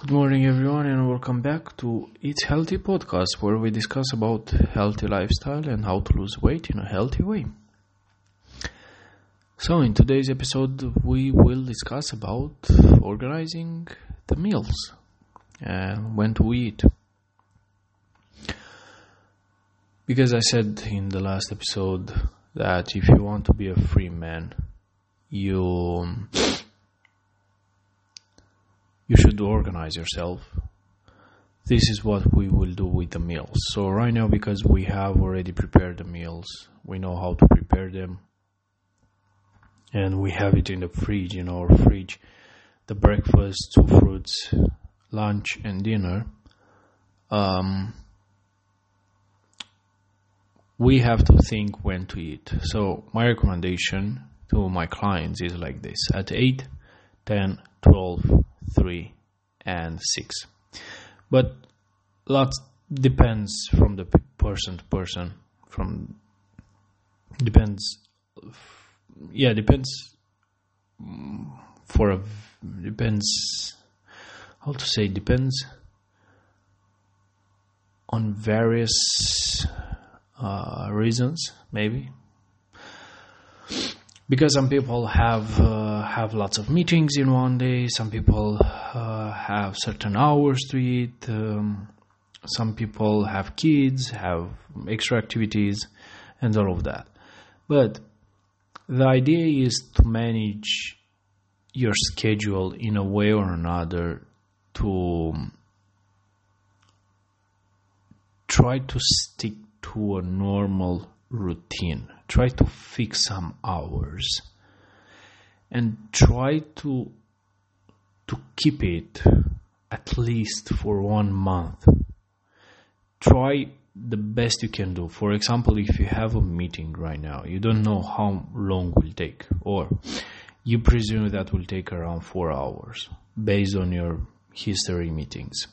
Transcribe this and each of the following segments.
Good morning, everyone, and welcome back to Eat Healthy podcast, where we discuss about healthy lifestyle and how to lose weight in a healthy way. So, in today's episode, we will discuss about organizing the meals and when to eat. Because I said in the last episode that if you want to be a free man, you you should organize yourself. This is what we will do with the meals. So right now because we have already prepared the meals, we know how to prepare them. And we have it in the fridge, in our fridge. The breakfast, two fruits, lunch and dinner. Um, we have to think when to eat. So my recommendation to my clients is like this. At 8, 10, 12, 3 and 6 but lots depends from the person to person from depends yeah depends for a depends how to say depends on various uh, reasons maybe because some people have uh, have lots of meetings in one day some people uh, have certain hours to eat um, some people have kids have extra activities and all of that. But the idea is to manage your schedule in a way or another to try to stick to a normal routine. Try to fix some hours and try to to keep it at least for one month. Try the best you can do. For example if you have a meeting right now you don't know how long will take or you presume that will take around 4 hours based on your history meetings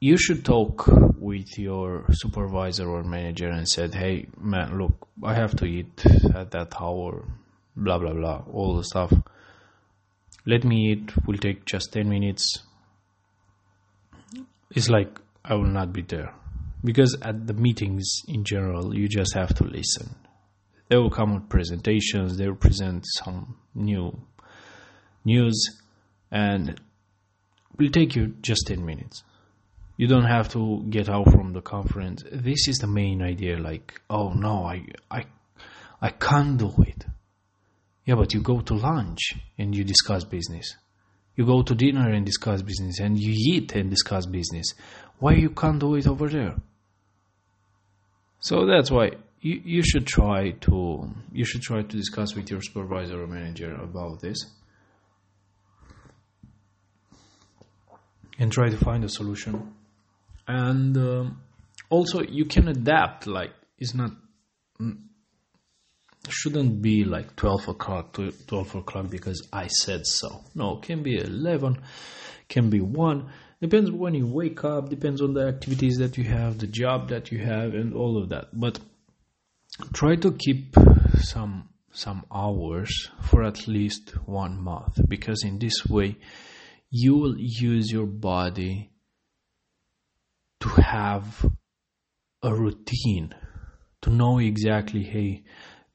you should talk with your supervisor or manager and said, "Hey, man, look, I have to eat at that hour, blah blah blah, all the stuff. Let me eat. Will take just ten minutes." It's like I will not be there because at the meetings in general, you just have to listen. They will come with presentations. They will present some new news, and will take you just ten minutes you don't have to get out from the conference. This is the main idea like oh no i i i can't do it. Yeah but you go to lunch and you discuss business. You go to dinner and discuss business and you eat and discuss business. Why you can't do it over there? So that's why you, you should try to you should try to discuss with your supervisor or manager about this. And try to find a solution and um, also you can adapt like it's not mm, shouldn't be like 12 o'clock to 12 o'clock because i said so. No can be 11 can be 1 depends when you wake up depends on the activities that you have the job that you have and all of that. But try to keep some some hours for at least one month because in this way you will use your body to have a routine, to know exactly, hey,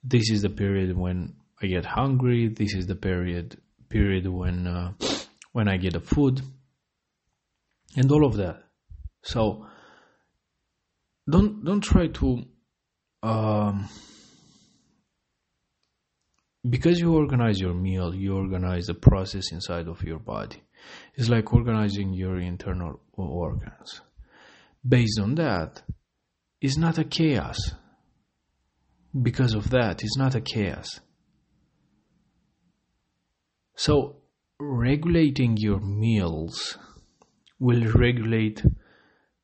this is the period when I get hungry. This is the period period when uh, when I get a food, and all of that. So don't don't try to um, because you organize your meal, you organize the process inside of your body. It's like organizing your internal organs based on that is not a chaos. Because of that is not a chaos. So, regulating your meals will regulate,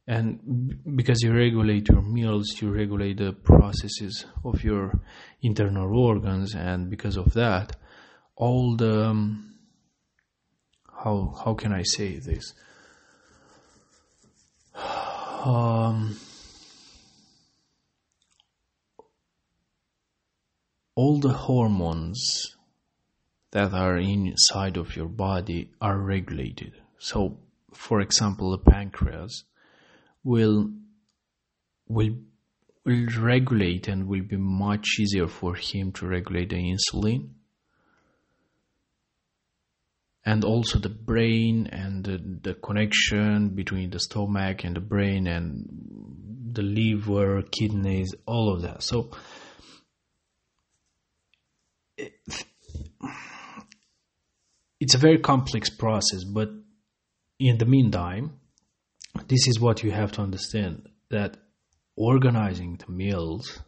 and because you regulate your meals, you regulate the processes of your internal organs, and because of that, all the um, how how can I say this? Um, all the hormones that are inside of your body are regulated. So, for example, the pancreas will will will regulate and will be much easier for him to regulate the insulin and also the brain and the, the, connection between the stomach and the brain and the liver kidneys all of that. So it's a very complex process but in the meantime this is what you have to understand that organizing the meals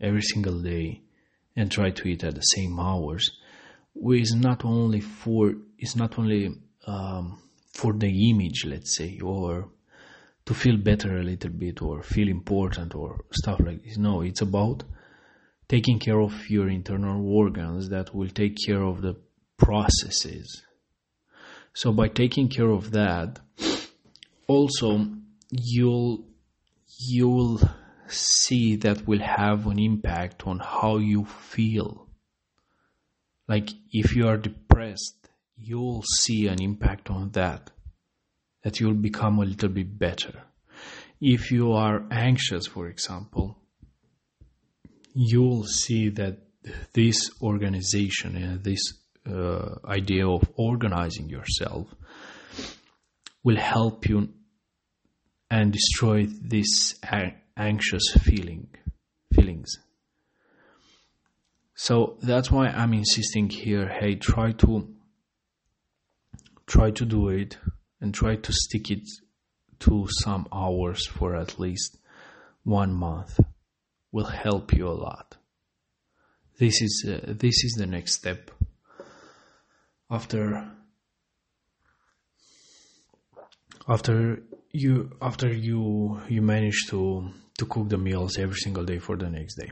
every single day and try to eat at the same hours is not only for is not only um, for the image let's say or to feel better a little bit or feel important or stuff like this no it's about taking care of your internal organs that will take care of the processes so by taking care of that also you'll you'll see that will have an impact on how you feel. Like if you are depressed, you'll see an impact on that, that you'll become a little bit better. If you are anxious, for example, you'll see that this organization and this uh, idea of organizing yourself will help you and destroy this anxious feeling feelings so that's why i'm insisting here hey try to try to do it and try to stick it to some hours for at least one month will help you a lot. This is uh, this is the next step. After after you after you you manage to to cook the meals every single day for the next day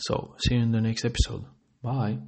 so see you in the next episode. Bye